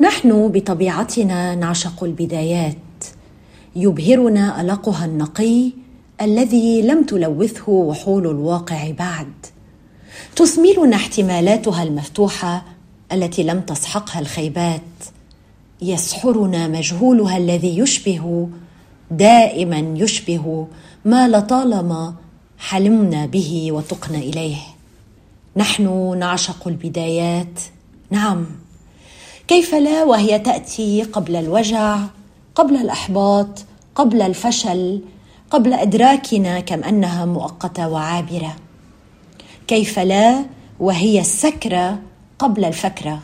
نحن بطبيعتنا نعشق البدايات. يبهرنا ألقها النقي الذي لم تلوثه وحول الواقع بعد. تثمرنا احتمالاتها المفتوحة التي لم تسحقها الخيبات. يسحرنا مجهولها الذي يشبه دائما يشبه ما لطالما حلمنا به وتقنا إليه. نحن نعشق البدايات. نعم. كيف لا وهي تأتي قبل الوجع قبل الأحباط قبل الفشل قبل إدراكنا كم أنها مؤقتة وعابرة؟ كيف لا وهي السكرة قبل الفكرة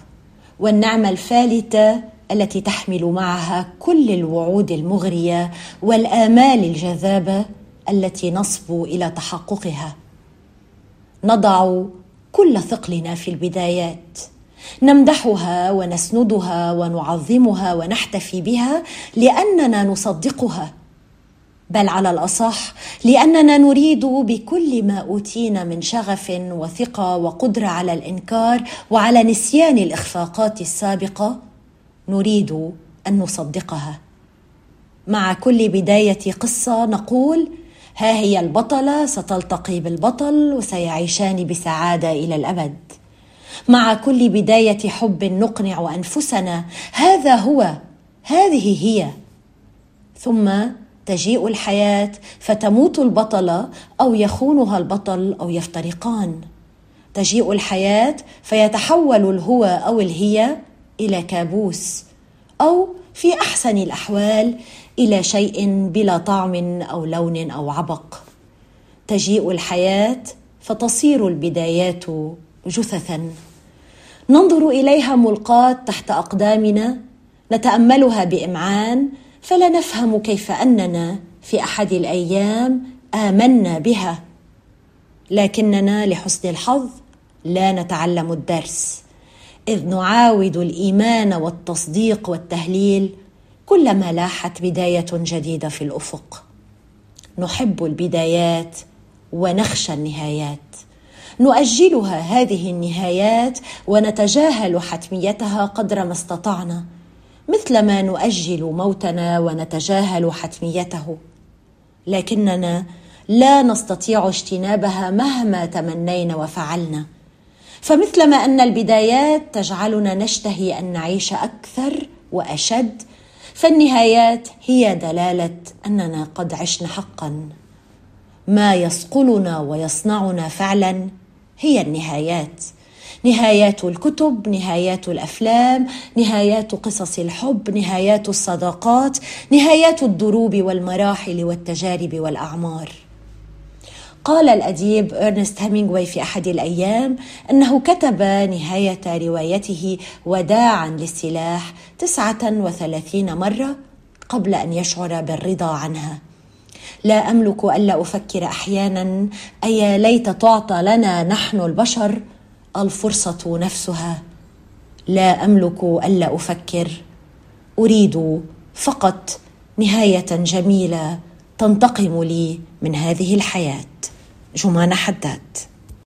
والنعمة الفالتة التي تحمل معها كل الوعود المغرية والآمال الجذابة التي نصبو إلى تحققها؟ نضع كل ثقلنا في البدايات. نمدحها ونسندها ونعظمها ونحتفي بها لأننا نصدقها. بل على الأصح لأننا نريد بكل ما أوتينا من شغف وثقة وقدرة على الإنكار وعلى نسيان الإخفاقات السابقة نريد أن نصدقها. مع كل بداية قصة نقول ها هي البطلة ستلتقي بالبطل وسيعيشان بسعادة إلى الأبد. مع كل بداية حب نقنع أنفسنا. هذا هو هذه هي. ثم تجيء الحياة فتموت البطله أو يخونها البطل أو يفترقان. تجيء الحياة فيتحول الهو أو الهي إلى كابوس أو في أحسن الأحوال إلى شيء بلا طعم أو لون أو عبق. تجيء الحياة فتصير البدايات جثثا. ننظر إليها ملقاة تحت أقدامنا نتأملها بإمعان فلا نفهم كيف أننا في أحد الأيام آمنا بها. لكننا لحسن الحظ لا نتعلم الدرس إذ نعاود الإيمان والتصديق والتهليل كلما لاحت بداية جديدة في الأفق. نحب البدايات ونخشى النهايات. نؤجلها هذه النهايات ونتجاهل حتميتها قدر ما استطعنا مثلما نؤجل موتنا ونتجاهل حتميته. لكننا لا نستطيع اجتنابها مهما تمنينا وفعلنا. فمثلما أن البدايات تجعلنا نشتهي أن نعيش أكثر وأشد فالنهايات هي دلالة أننا قد عشنا حقا. ما يصقلنا ويصنعنا فعلا هي النهايات. نهايات الكتب نهايات الأفلام نهايات قصص الحب نهايات الصداقات نهايات الدروب والمراحل والتجارب والأعمار. قال الأديب إرنست هيمينغواي في أحد الأيام أنه كتب نهاية روايته وداعا للسلاح تسعة وثلاثين مرة قبل أن يشعر بالرضا عنها. لا أملك ألا أفكر أحيانا. أي ليت تعطى لنا نحن البشر الفرصة نفسها. لا أملك ألا أفكر. أريد فقط نهاية جميلة تنتقم لي من هذه الحياة. جمانة حداد.